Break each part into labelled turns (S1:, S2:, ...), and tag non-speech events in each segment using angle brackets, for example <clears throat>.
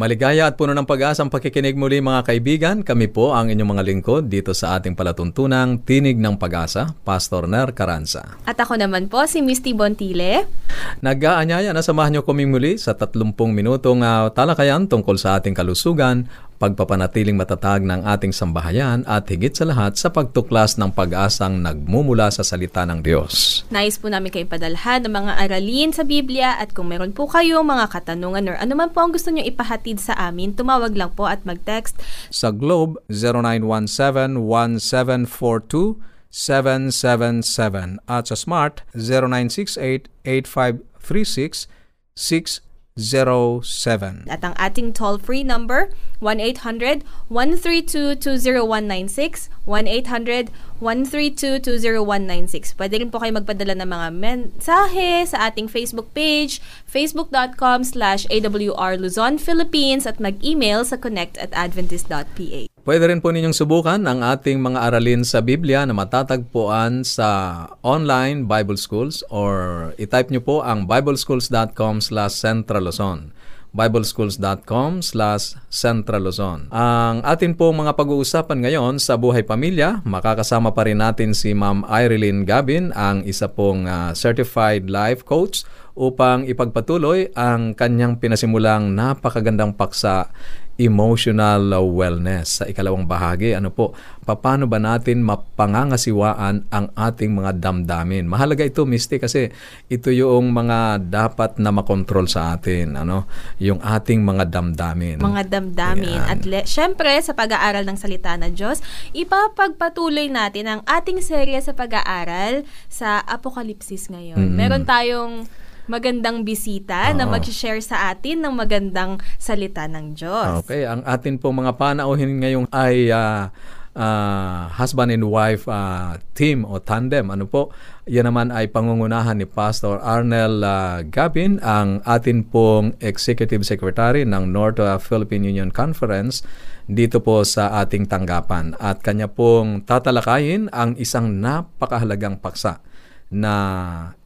S1: Maligaya at puno ng pag-asa ang pakikinig muli mga kaibigan. Kami po ang inyong mga lingkod dito sa ating palatuntunang Tinig ng Pag-asa, Pastor Ner Caranza.
S2: At ako naman po si Misty Bontile.
S1: Nag-aanyaya na samahan niyo kami muli sa 30 minutong uh, talakayan tungkol sa ating kalusugan, pagpapanatiling matatag ng ating sambahayan at higit sa lahat sa pagtuklas ng pag-asang nagmumula sa salita ng Diyos.
S2: Nais po namin kayong padalhan ng mga aralin sa Biblia at kung meron po kayo mga katanungan or anuman po ang gusto nyo ipahatid sa amin, tumawag lang po at mag-text
S1: sa Globe 0917-1742 777 at sa Smart 0968-8536 0917.
S2: At ang ating toll-free number, 1-800-132-20196, 1-800-132-20196. Pwede rin po kayo magpadala ng mga mensahe sa ating Facebook page, facebook.com slash awr Luzon, Philippines, at mag-email sa connect at adventist.ph.
S1: Pwede rin po ninyong subukan ang ating mga aralin sa Biblia na matatagpuan sa online Bible Schools or itype nyo po ang bibleschools.com slash centraluzon bibleschools.com slash centraluzon. Ang atin pong mga pag-uusapan ngayon sa buhay pamilya, makakasama pa rin natin si Ma'am Irene Gabin, ang isa pong uh, certified life coach upang ipagpatuloy ang kanyang pinasimulang napakagandang paksa emotional wellness. Sa ikalawang bahagi, ano po, paano ba natin mapangangasiwaan ang ating mga damdamin? Mahalaga ito, Misty, kasi ito yung mga dapat na makontrol sa atin, ano, yung ating mga damdamin.
S2: Mga damdamin. Yan. At le- syempre, sa pag-aaral ng salita ng Diyos, ipapagpatuloy natin ang ating serye sa pag-aaral sa Apokalipsis ngayon. Mm-hmm. Meron tayong magandang bisita Oo. na mag-share sa atin ng magandang salita ng Diyos.
S1: Okay, ang atin po mga panauhin ngayong ay uh, uh, husband and wife uh, team o tandem. Ano po? Yan naman ay pangungunahan ni Pastor Arnel uh, Gabin, ang atin pong Executive Secretary ng North Philippine Union Conference dito po sa ating tanggapan. At kanya pong tatalakayin ang isang napakahalagang paksa na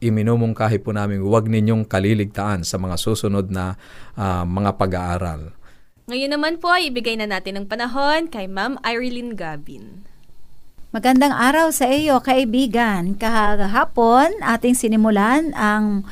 S1: iminumungkahi po namin huwag ninyong kaliligtaan sa mga susunod na uh, mga pag-aaral.
S2: Ngayon naman po ay ibigay na natin ang panahon kay Ma'am Irene Gabin.
S3: Magandang araw sa iyo, kaibigan. Kahapon, ating sinimulan ang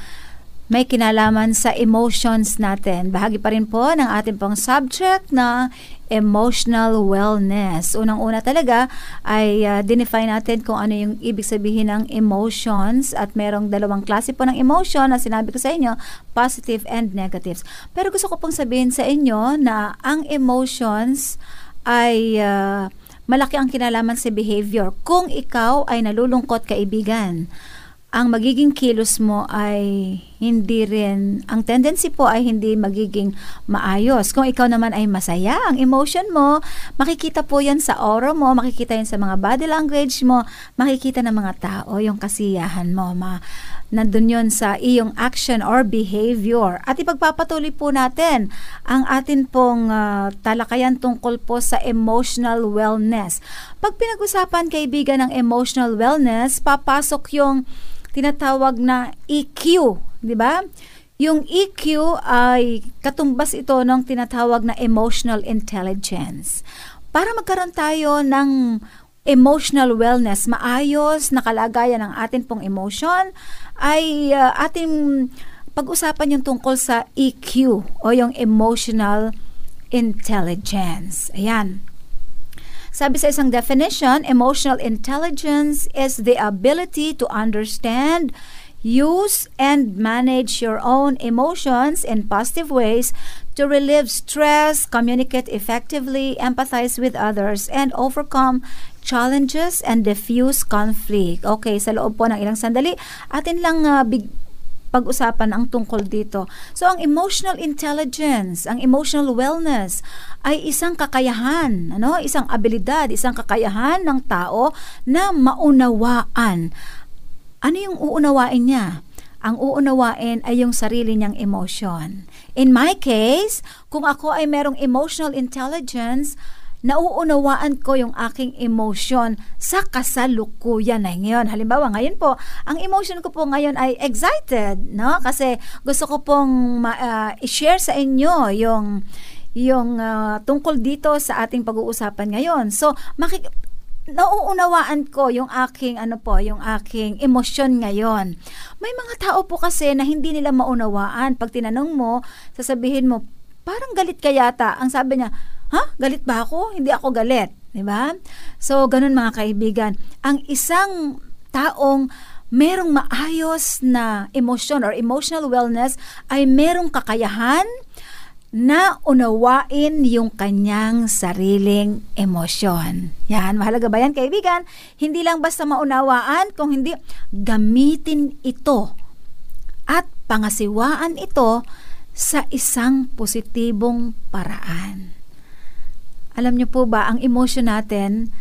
S3: may kinalaman sa emotions natin. Bahagi pa rin po ng ating pong subject na emotional wellness. Unang-una talaga ay uh, dinefine natin kung ano yung ibig sabihin ng emotions at merong dalawang klase po ng emotion na sinabi ko sa inyo, positive and negatives. Pero gusto ko pong sabihin sa inyo na ang emotions ay uh, malaki ang kinalaman sa behavior. Kung ikaw ay nalulungkot kaibigan, ang magiging kilos mo ay hindi rin, ang tendency po ay hindi magiging maayos. Kung ikaw naman ay masaya, ang emotion mo, makikita po yan sa aura mo, makikita yan sa mga body language mo, makikita ng mga tao yung kasiyahan mo. Ma, nandun yon sa iyong action or behavior. At ipagpapatuloy po natin ang atin pong uh, talakayan tungkol po sa emotional wellness. Pag pinag-usapan kaibigan ng emotional wellness, papasok yung tinatawag na EQ, di ba? Yung EQ ay katumbas ito ng tinatawag na emotional intelligence. Para magkaroon tayo ng emotional wellness, maayos na kalagayan ng atin pong emotion, ay uh, ating pag-usapan yung tungkol sa EQ o yung emotional intelligence. Ayan. Sabi sa isang definition, emotional intelligence is the ability to understand, use, and manage your own emotions in positive ways to relieve stress, communicate effectively, empathize with others, and overcome challenges and diffuse conflict. Okay, sa loob po ng ilang sandali, atin lang uh, big, pag-usapan ang tungkol dito. So ang emotional intelligence, ang emotional wellness ay isang kakayahan, ano? Isang abilidad, isang kakayahan ng tao na maunawaan. Ano yung uunawain niya? Ang uunawain ay yung sarili niyang emotion. In my case, kung ako ay merong emotional intelligence, nauunawaan ko yung aking emotion sa kasalukuyan na ngayon. Halimbawa, ngayon po, ang emotion ko po ngayon ay excited, no? Kasi gusto ko pong uh, i-share sa inyo yung yung uh, tungkol dito sa ating pag-uusapan ngayon. So, makik nauunawaan ko yung aking ano po, yung aking emosyon ngayon. May mga tao po kasi na hindi nila maunawaan. Pag tinanong mo, sasabihin mo, parang galit ka yata. Ang sabi niya, ha? Galit ba ako? Hindi ako galit. Ba? So, ganun mga kaibigan. Ang isang taong merong maayos na emosyon or emotional wellness ay merong kakayahan na unawain yung kanyang sariling emosyon. Yan, mahalaga ba yan kaibigan? Hindi lang basta maunawaan, kung hindi gamitin ito at pangasiwaan ito sa isang positibong paraan. Alam niyo po ba, ang emotion natin,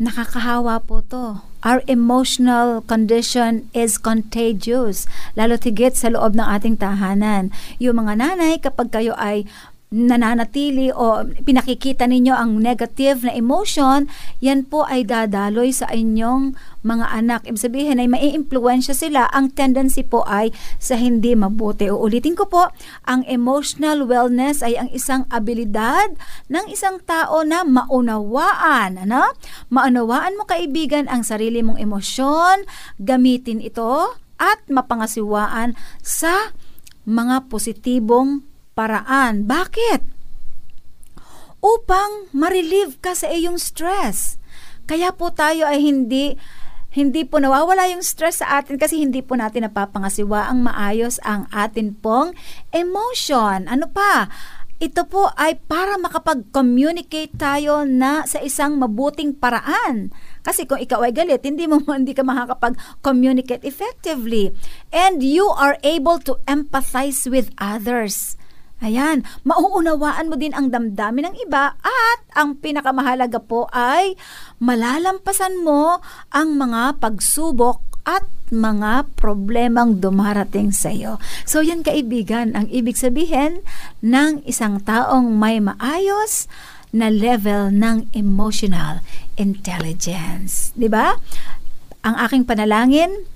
S3: nakakahawa po to. Our emotional condition is contagious, lalo tigit sa loob ng ating tahanan. Yung mga nanay, kapag kayo ay nananatili o pinakikita ninyo ang negative na emotion, yan po ay dadaloy sa inyong mga anak. Ibig sabihin ay mai-impluensya sila. Ang tendency po ay sa hindi mabuti. Uulitin ko po, ang emotional wellness ay ang isang abilidad ng isang tao na maunawaan. Ano? Maunawaan mo kaibigan ang sarili mong emosyon, gamitin ito at mapangasiwaan sa mga positibong paraan. Bakit? Upang ma-relieve ka sa iyong stress. Kaya po tayo ay hindi hindi po nawawala yung stress sa atin kasi hindi po natin napapangasiwa ang maayos ang atin pong emotion. Ano pa? Ito po ay para makapag-communicate tayo na sa isang mabuting paraan. Kasi kung ikaw ay galit, hindi mo <laughs> hindi ka makakapag-communicate effectively. And you are able to empathize with others. Ayan, mauunawaan mo din ang damdamin ng iba at ang pinakamahalaga po ay malalampasan mo ang mga pagsubok at mga problemang dumarating sa iyo. So yan kaibigan, ang ibig sabihin ng isang taong may maayos na level ng emotional intelligence. 'Di ba? Ang aking panalangin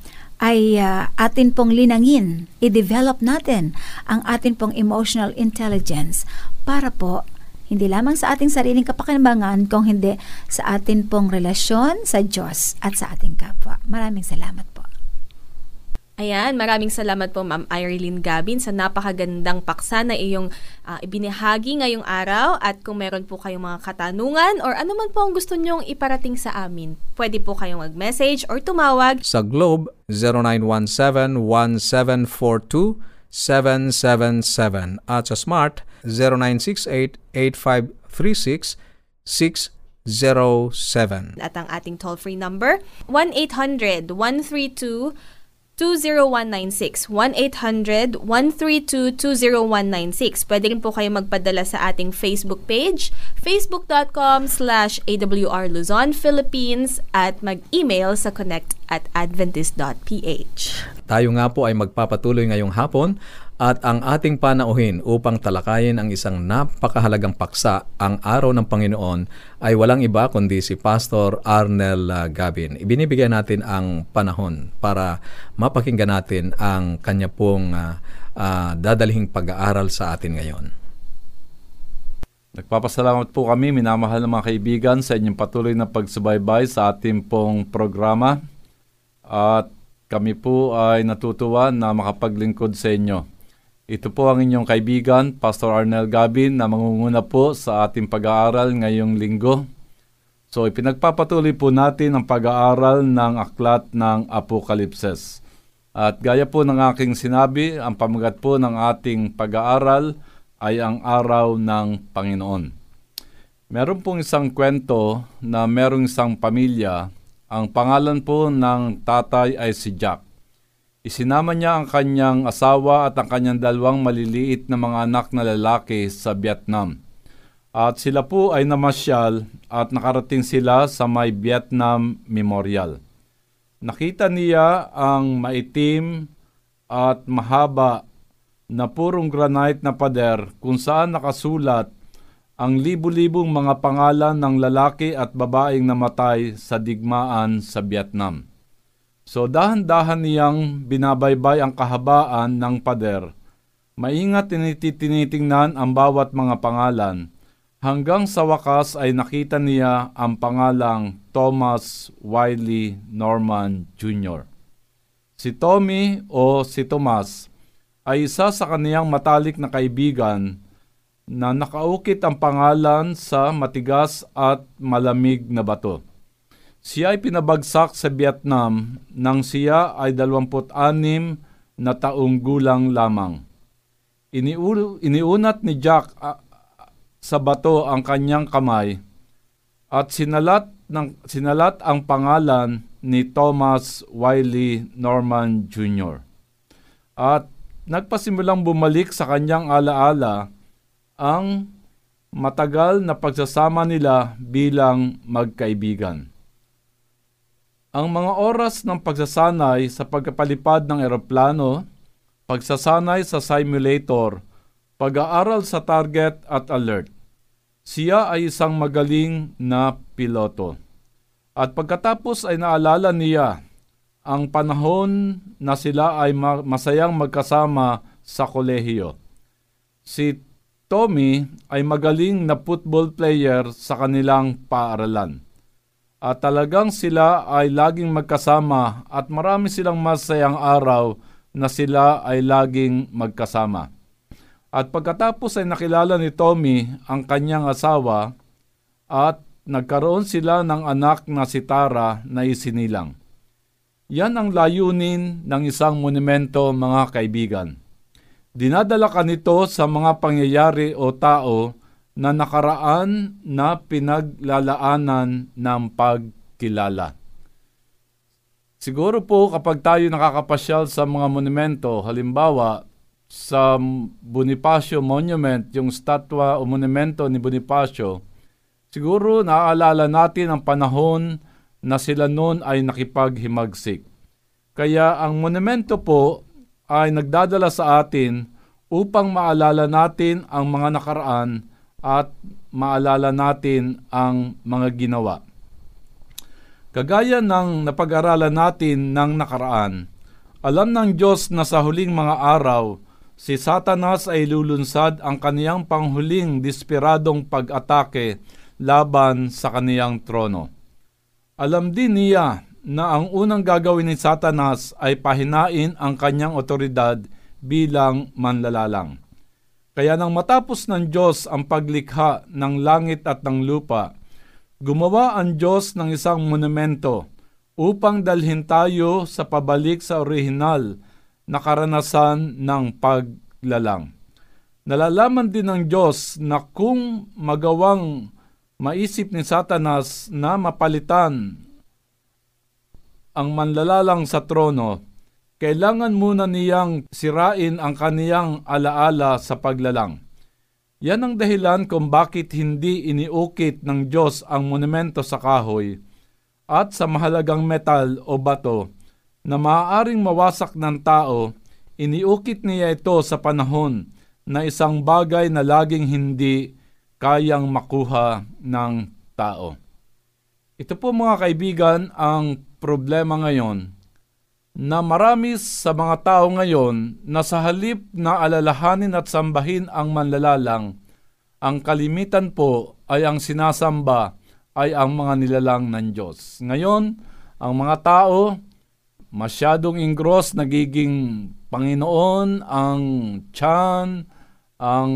S3: ay uh, atin pong linangin, i-develop natin ang atin pong emotional intelligence para po hindi lamang sa ating sariling kapakinabangan, kung hindi sa atin pong relasyon sa Diyos at sa ating kapwa. Maraming salamat.
S2: Ayan, maraming salamat po Ma'am Irene Gabin sa napakagandang paksa na iyong uh, ibinahagi ngayong araw at kung meron po kayong mga katanungan or ano man po ang gusto nyong iparating sa amin, pwede po kayong mag-message or tumawag
S1: sa Globe 0917-1742-777 at sa Smart 0968-8536-607.
S2: At ang ating toll-free number, 1-800-132 20196 1-800-132-20196. Pwede rin po kayo magpadala sa ating Facebook page, facebook.com slash awr Luzon, Philippines, at mag-email sa connect at adventist.ph.
S1: Tayo nga po ay magpapatuloy ngayong hapon at ang ating panauhin upang talakayin ang isang napakahalagang paksa, ang araw ng Panginoon, ay walang iba kundi si Pastor Arnel uh, Gabin. Ibinibigyan natin ang panahon para mapakinggan natin ang kanya pong uh, uh, dadalhing pag-aaral sa atin ngayon.
S4: Nagpapasalamat po kami, minamahal ng mga kaibigan, sa inyong patuloy na pagsubaybay sa ating pong programa. At kami po ay natutuwa na makapaglingkod sa inyo. Ito po ang inyong kaibigan, Pastor Arnel Gabin, na mangunguna po sa ating pag-aaral ngayong linggo. So ipinagpapatuloy po natin ang pag-aaral ng aklat ng Apokalipses. At gaya po ng aking sinabi, ang pamagat po ng ating pag-aaral ay ang araw ng Panginoon. Meron pong isang kwento na merong isang pamilya. Ang pangalan po ng tatay ay si Jack. Isinama niya ang kanyang asawa at ang kanyang dalawang maliliit na mga anak na lalaki sa Vietnam. At sila po ay namasyal at nakarating sila sa may Vietnam Memorial. Nakita niya ang maitim at mahaba na purong granite na pader kung saan nakasulat ang libu-libong mga pangalan ng lalaki at babaeng namatay sa digmaan sa Vietnam. So dahan-dahan niyang binabaybay ang kahabaan ng pader. Maingat tinitinitingnan ang bawat mga pangalan hanggang sa wakas ay nakita niya ang pangalang Thomas Wiley Norman Jr. Si Tommy o si Tomas ay isa sa kaniyang matalik na kaibigan na nakaukit ang pangalan sa matigas at malamig na bato. Siya ay pinabagsak sa Vietnam nang siya ay 26 na taong gulang lamang. Iniu- iniunat ni Jack sa bato ang kanyang kamay at sinalat, ng, sinalat ang pangalan ni Thomas Wiley Norman Jr. At nagpasimulang bumalik sa kanyang alaala ang matagal na pagsasama nila bilang magkaibigan. Ang mga oras ng pagsasanay sa pagkapalipad ng eroplano, pagsasanay sa simulator, pag-aaral sa target at alert. Siya ay isang magaling na piloto. At pagkatapos ay naalala niya ang panahon na sila ay masayang magkasama sa kolehiyo. Si Tommy ay magaling na football player sa kanilang paaralan. At talagang sila ay laging magkasama at marami silang masayang araw na sila ay laging magkasama. At pagkatapos ay nakilala ni Tommy ang kanyang asawa at nagkaroon sila ng anak na si Tara na isinilang. Yan ang layunin ng isang monumento mga kaibigan Dinadala ka nito sa mga pangyayari o tao na nakaraan na pinaglalaanan ng pagkilala. Siguro po kapag tayo nakakapasyal sa mga monumento, halimbawa sa Bonifacio Monument, yung statwa o monumento ni Bonifacio, siguro naaalala natin ang panahon na sila noon ay nakipaghimagsik. Kaya ang monumento po ay nagdadala sa atin upang maalala natin ang mga nakaraan at maalala natin ang mga ginawa. Kagaya ng napag-aralan natin ng nakaraan, alam ng Diyos na sa huling mga araw, si Satanas ay lulunsad ang kaniyang panghuling desperadong pag-atake laban sa kaniyang trono. Alam din niya na ang unang gagawin ni Satanas ay pahinain ang kanyang otoridad bilang manlalalang. Kaya nang matapos ng Diyos ang paglikha ng langit at ng lupa, gumawa ang Diyos ng isang monumento upang dalhin tayo sa pabalik sa orihinal na karanasan ng paglalang. Nalalaman din ng Diyos na kung magawang maisip ni Satanas na mapalitan ang manlalalang sa trono, kailangan muna niyang sirain ang kaniyang alaala sa paglalang. Yan ang dahilan kung bakit hindi iniukit ng Diyos ang monumento sa kahoy at sa mahalagang metal o bato na maaaring mawasak ng tao, iniukit niya ito sa panahon na isang bagay na laging hindi kayang makuha ng tao. Ito po mga kaibigan ang problema ngayon na marami sa mga tao ngayon na sa halip na alalahanin at sambahin ang manlalalang, ang kalimitan po ay ang sinasamba ay ang mga nilalang ng Diyos. Ngayon, ang mga tao masyadong ingros nagiging Panginoon, ang tiyan, ang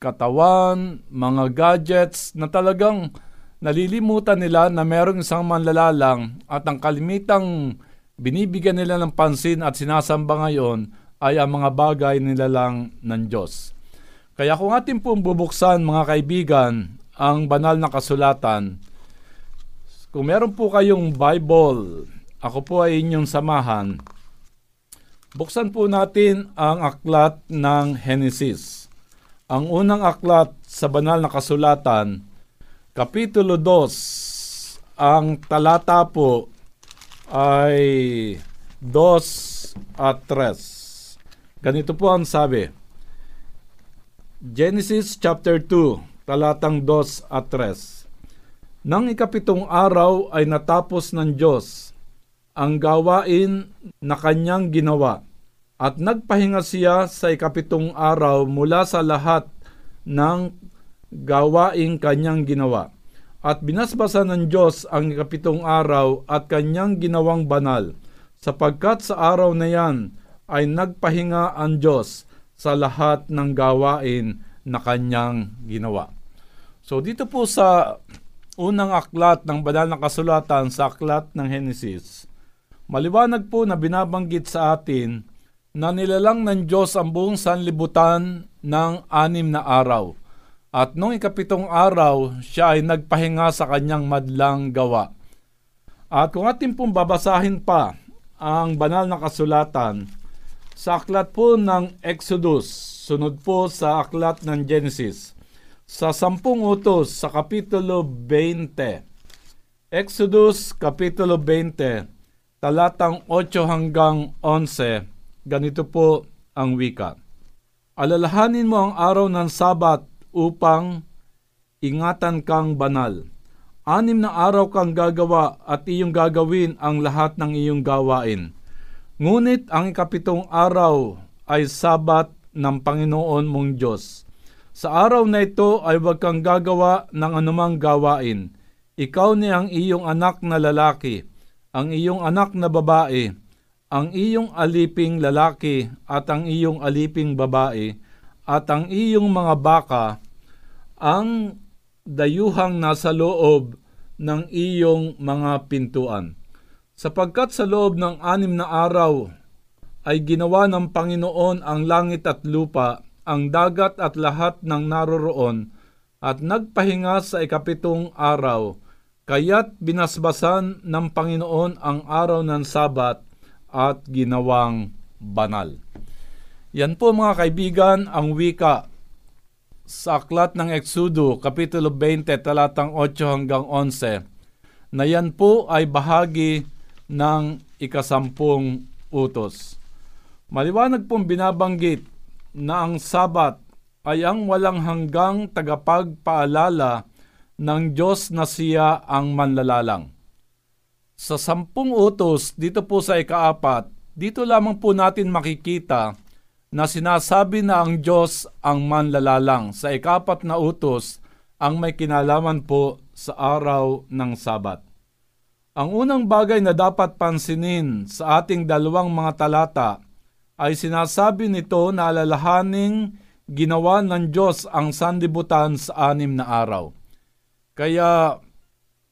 S4: katawan, mga gadgets na talagang nalilimutan nila na merong isang manlalalang at ang kalimitang binibigyan nila ng pansin at sinasamba ngayon ay ang mga bagay nila lang ng Diyos. Kaya kung atin pong bubuksan mga kaibigan ang banal na kasulatan, kung meron po kayong Bible, ako po ay inyong samahan, Buksan po natin ang aklat ng Genesis. Ang unang aklat sa banal na kasulatan, Kapitulo 2, ang talata po ay 2 at 3. Ganito po ang sabi. Genesis chapter 2, talatang 2 at 3. Nang ikapitong araw ay natapos ng Diyos ang gawain na kanyang ginawa at nagpahinga siya sa ikapitong araw mula sa lahat ng gawaing kanyang ginawa. At binasbasa ng Diyos ang ikapitong araw at kanyang ginawang banal, sapagkat sa araw na yan ay nagpahinga ang Diyos sa lahat ng gawain na kanyang ginawa. So dito po sa unang aklat ng banal na kasulatan sa aklat ng Genesis, Maliwanag po na binabanggit sa atin na nilalang ng Diyos ang buong sanlibutan ng anim na araw. At noong ikapitong araw, siya ay nagpahinga sa kanyang madlang gawa. At kung atin pong babasahin pa ang banal na kasulatan, sa aklat po ng Exodus, sunod po sa aklat ng Genesis, sa sampung utos sa Kapitulo 20. Exodus Kapitulo 20, talatang 8 hanggang 11, ganito po ang wika. Alalahanin mo ang araw ng Sabat upang ingatan kang banal. Anim na araw kang gagawa at iyong gagawin ang lahat ng iyong gawain. Ngunit ang ikapitong araw ay Sabat ng Panginoon mong Diyos. Sa araw na ito ay huwag kang gagawa ng anumang gawain. Ikaw ni ang iyong anak na lalaki, ang iyong anak na babae, ang iyong aliping lalaki at ang iyong aliping babae, at ang iyong mga baka, ang dayuhang nasa loob ng iyong mga pintuan. Sapagkat sa loob ng anim na araw ay ginawa ng Panginoon ang langit at lupa, ang dagat at lahat ng naroroon, at nagpahinga sa ikapitong araw, Kaya't binasbasan ng Panginoon ang araw ng Sabat at ginawang banal. Yan po mga kaibigan ang wika sa aklat ng Exodo, Kapitulo 20, talatang 8 hanggang 11, na yan po ay bahagi ng ikasampung utos. Maliwanag pong binabanggit na ang Sabat ay ang walang hanggang tagapagpaalala ng Diyos na siya ang manlalalang. Sa sampung utos, dito po sa ikaapat, dito lamang po natin makikita na sinasabi na ang Diyos ang manlalalang. Sa ikapat na utos, ang may kinalaman po sa araw ng Sabat. Ang unang bagay na dapat pansinin sa ating dalawang mga talata ay sinasabi nito na alalahaning ginawa ng Diyos ang sandibutan sa anim na araw. Kaya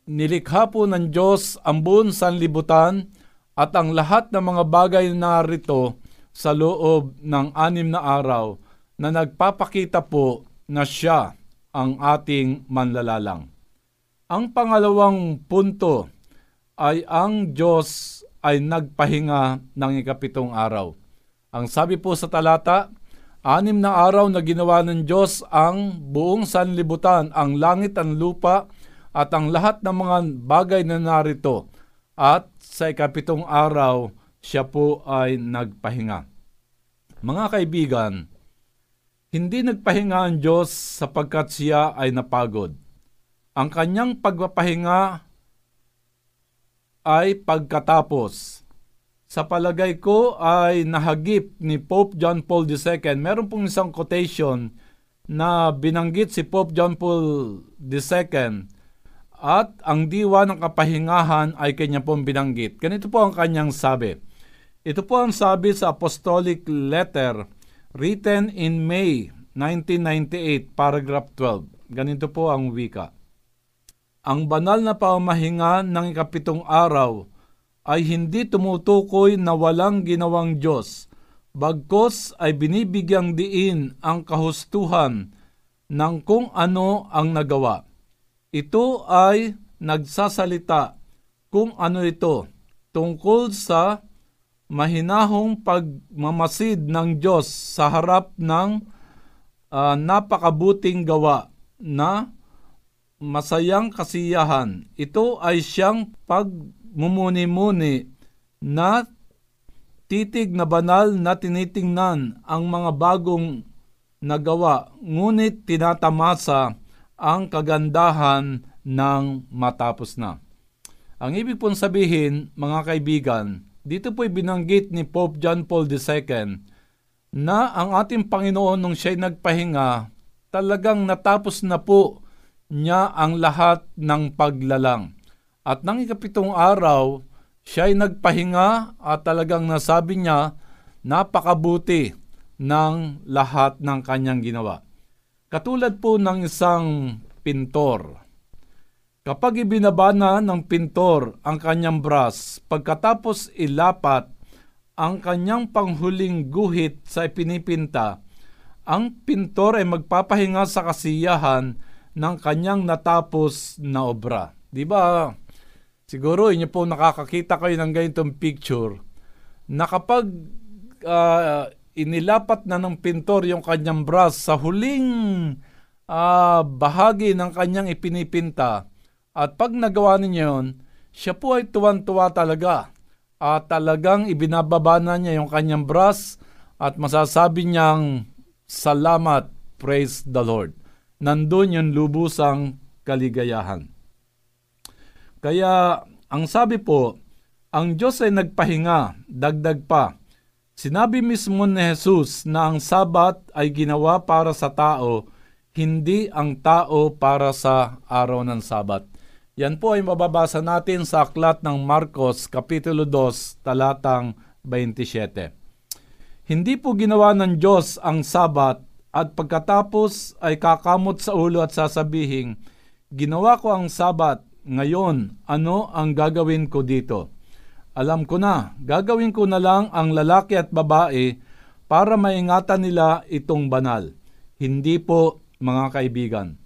S4: nilikha po ng Diyos ang buong sanlibutan at ang lahat ng mga bagay na narito sa loob ng anim na araw na nagpapakita po na siya ang ating manlalalang. Ang pangalawang punto ay ang Diyos ay nagpahinga ng ikapitong araw. Ang sabi po sa talata, Anim na araw na ginawa ng Diyos ang buong sanlibutan, ang langit, ang lupa, at ang lahat ng mga bagay na narito. At sa ikapitong araw, siya po ay nagpahinga. Mga kaibigan, hindi nagpahinga ang Diyos sapagkat siya ay napagod. Ang kanyang pagpapahinga ay pagkatapos sa palagay ko ay nahagip ni Pope John Paul II. Meron pong isang quotation na binanggit si Pope John Paul II at ang diwa ng kapahingahan ay kanya pong binanggit. Ganito po ang kanyang sabi. Ito po ang sabi sa Apostolic Letter written in May 1998, paragraph 12. Ganito po ang wika. Ang banal na pamahinga ng ikapitong araw ay hindi tumutukoy na walang ginawang Diyos, bagkos ay binibigyang diin ang kahustuhan ng kung ano ang nagawa. Ito ay nagsasalita kung ano ito tungkol sa mahinahong pagmamasid ng Diyos sa harap ng uh, napakabuting gawa na masayang kasiyahan. Ito ay siyang pagmumuni-muni na titig na banal na tinitingnan ang mga bagong nagawa, ngunit tinatamasa ang kagandahan ng matapos na. Ang ibig pong sabihin, mga kaibigan, dito po'y binanggit ni Pope John Paul II na ang ating Panginoon nung siya'y nagpahinga, talagang natapos na po niya ang lahat ng paglalang. At nang ikapitong araw, siya'y nagpahinga at talagang nasabi niya, napakabuti ng lahat ng kanyang ginawa. Katulad po ng isang pintor. Kapag ibinabana ng pintor ang kanyang brush, pagkatapos ilapat ang kanyang panghuling guhit sa ipinipinta, ang pintor ay magpapahinga sa kasiyahan ng kanyang natapos na obra. Di ba? Siguro inyo po nakakakita kayo ng ganitong picture na kapag uh, inilapat na ng pintor yung kanyang brush sa huling uh, bahagi ng kanyang ipinipinta at pag nagawa ninyo yun, siya po ay tuwan-tuwa talaga at talagang ibinababa na niya yung kanyang brush at masasabi niyang salamat, praise the Lord nandun yung lubusang kaligayahan. Kaya ang sabi po, ang Diyos ay nagpahinga, dagdag pa. Sinabi mismo ni Jesus na ang sabat ay ginawa para sa tao, hindi ang tao para sa araw ng sabat. Yan po ay mababasa natin sa aklat ng Marcos Kapitulo 2, talatang 27. Hindi po ginawa ng Diyos ang sabat at pagkatapos ay kakamot sa ulo at sasabihin, Ginawa ko ang sabat, ngayon ano ang gagawin ko dito? Alam ko na, gagawin ko na lang ang lalaki at babae para maingatan nila itong banal. Hindi po, mga kaibigan.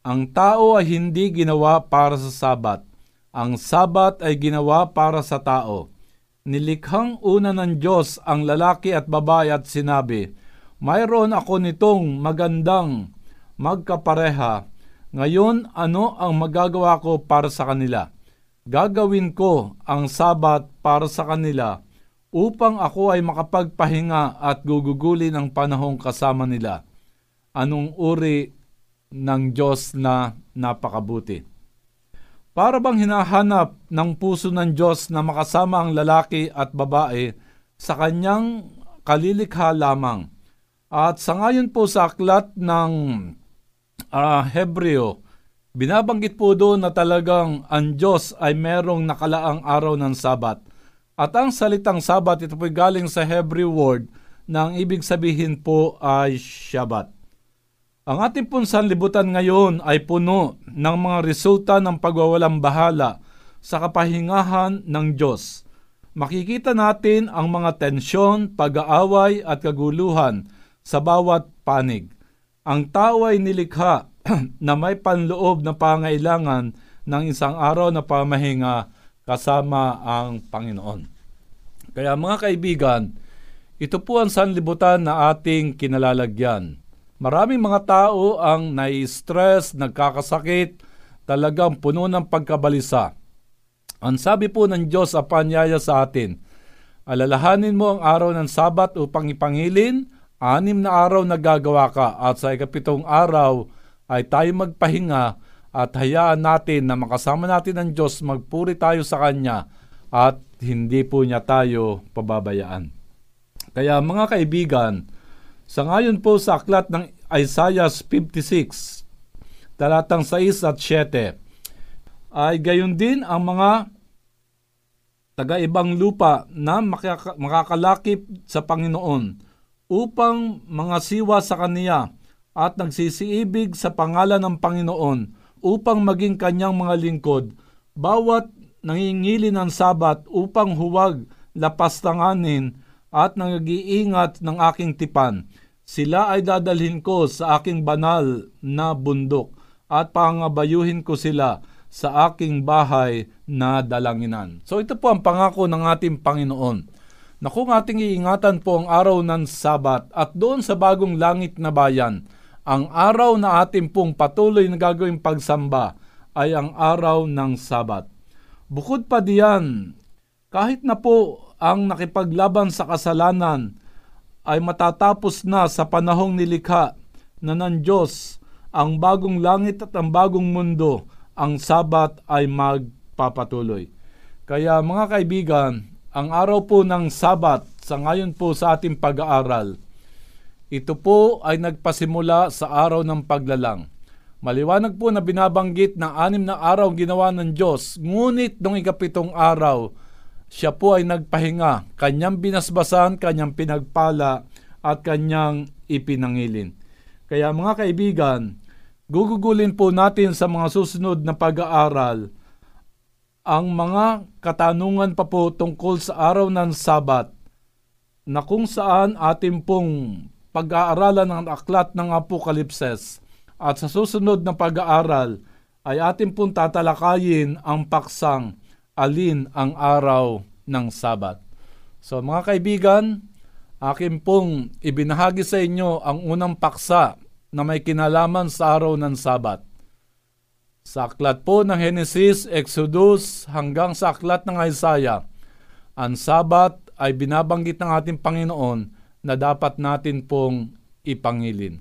S4: Ang tao ay hindi ginawa para sa sabat. Ang sabat ay ginawa para sa tao. Nilikhang una ng Diyos ang lalaki at babae at sinabi, mayroon ako nitong magandang magkapareha. Ngayon, ano ang magagawa ko para sa kanila? Gagawin ko ang sabat para sa kanila upang ako ay makapagpahinga at gugugulin ang panahong kasama nila. Anong uri ng Diyos na napakabuti? Para bang hinahanap ng puso ng Diyos na makasama ang lalaki at babae sa kanyang kalilikha lamang at sa ngayon po sa aklat ng uh, Hebreo, binabanggit po doon na talagang ang Diyos ay merong nakalaang araw ng Sabat. At ang salitang Sabat, ito po galing sa Hebrew word na ang ibig sabihin po ay Shabbat. Ang ating pong sanlibutan ngayon ay puno ng mga resulta ng pagwawalang bahala sa kapahingahan ng Diyos. Makikita natin ang mga tensyon, pag-aaway at kaguluhan sa bawat panig. Ang tao ay nilikha <clears throat> na may panloob na pangailangan ng isang araw na pamahinga kasama ang Panginoon. Kaya mga kaibigan, ito po ang sanlibutan na ating kinalalagyan. Maraming mga tao ang nai-stress, nagkakasakit, talagang puno ng pagkabalisa. Ang sabi po ng Diyos sa panyaya sa atin, alalahanin mo ang araw ng Sabat upang ipangilin anim na araw na gagawa ka at sa ikapitong araw ay tayo magpahinga at hayaan natin na makasama natin ang Diyos, magpuri tayo sa Kanya at hindi po niya tayo pababayaan. Kaya mga kaibigan, sa ngayon po sa aklat ng Isaiah 56, talatang 6 at 7, ay gayon din ang mga taga-ibang lupa na makakalakip sa Panginoon upang mga siwa sa kaniya at nagsisiibig sa pangalan ng Panginoon upang maging kanyang mga lingkod, bawat nangingili ng sabat upang huwag lapastanganin at nag-iingat ng aking tipan. Sila ay dadalhin ko sa aking banal na bundok at pangabayuhin ko sila sa aking bahay na dalanginan. So ito po ang pangako ng ating Panginoon Naku ating iingatan po ang araw ng Sabat at doon sa bagong langit na bayan, ang araw na ating pong patuloy na gagawing pagsamba ay ang araw ng Sabat. Bukod pa diyan, kahit na po ang nakipaglaban sa kasalanan ay matatapos na sa panahong nilikha na ng Diyos ang bagong langit at ang bagong mundo, ang Sabat ay magpapatuloy. Kaya mga kaibigan, ang araw po ng Sabat sa ngayon po sa ating pag-aaral, ito po ay nagpasimula sa araw ng paglalang. Maliwanag po na binabanggit na anim na araw ginawa ng Diyos, ngunit nung ikapitong araw, siya po ay nagpahinga, kanyang binasbasan, kanyang pinagpala, at kanyang ipinangilin. Kaya mga kaibigan, gugugulin po natin sa mga susunod na pag-aaral ang mga katanungan pa po tungkol sa araw ng Sabat na kung saan ating pong pag-aaralan ng aklat ng Apokalipses at sa susunod na pag-aaral ay ating pong tatalakayin ang paksang alin ang araw ng Sabat. So mga kaibigan, akin pong ibinahagi sa inyo ang unang paksa na may kinalaman sa araw ng Sabat. Sa aklat po ng Genesis, Exodus hanggang sa aklat ng Isaiah, ang Sabat ay binabanggit ng ating Panginoon na dapat natin pong ipangilin.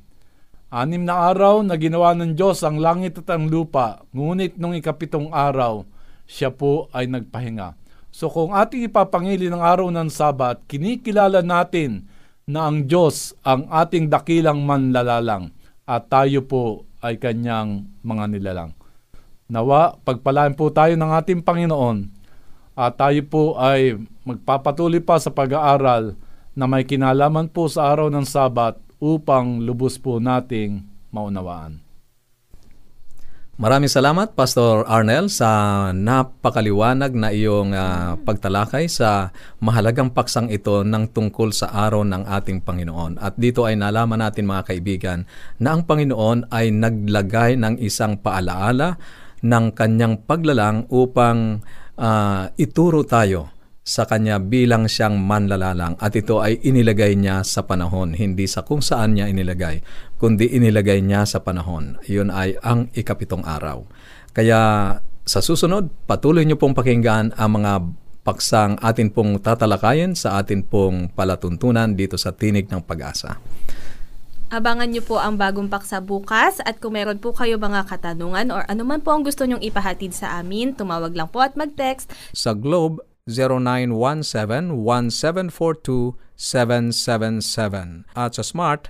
S4: Anim na araw na ginawa ng Diyos ang langit at ang lupa, ngunit nung ikapitong araw, siya po ay nagpahinga. So kung ating ipapangili ng araw ng Sabat, kinikilala natin na ang Diyos ang ating dakilang manlalalang at tayo po ay kanyang mga nilalang. Nawa, pagpalaan po tayo ng ating Panginoon at tayo po ay magpapatuloy pa sa pag-aaral na may kinalaman po sa araw ng Sabat upang lubos po nating maunawaan.
S1: Maraming salamat Pastor Arnel sa napakaliwanag na iyong uh, pagtalakay sa mahalagang paksang ito ng tungkol sa araw ng ating Panginoon. At dito ay nalaman natin mga kaibigan na ang Panginoon ay naglagay ng isang paalaala ng kanyang paglalang upang uh, ituro tayo sa kanya bilang siyang manlalalang at ito ay inilagay niya sa panahon, hindi sa kung saan niya inilagay, kundi inilagay niya sa panahon. Iyon ay ang ikapitong araw. Kaya sa susunod, patuloy niyo pong pakinggan ang mga paksang atin pong tatalakayin sa atin pong palatuntunan dito sa Tinig ng Pag-asa.
S2: Abangan niyo po ang bagong paksa bukas at kung meron po kayo mga katanungan or anuman po ang gusto nyong ipahatid sa amin, tumawag lang po at mag-text
S1: sa Globe 0917-1742-777 at sa Smart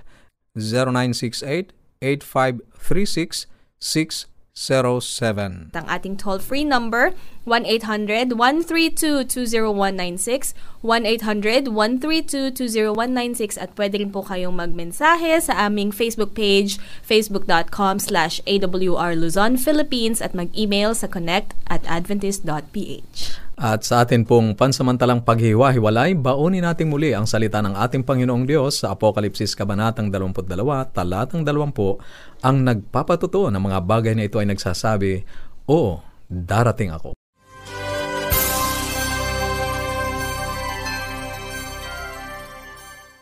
S1: 0968-8536-607.
S2: Ang ating toll-free number 1-800-132-20196 1-800-132-20196 at pwede rin po kayong magmensahe sa aming Facebook page facebook.com slash awr Luzon, Philippines at mag-email sa connect at adventist.ph.
S1: At sa atin pong pansamantalang paghiwa-hiwalay, baunin natin muli ang salita ng ating Panginoong Diyos sa Apokalipsis Kabanatang 22, talatang 20, ang nagpapatuto ng mga bagay na ito ay nagsasabi, Oo, darating ako.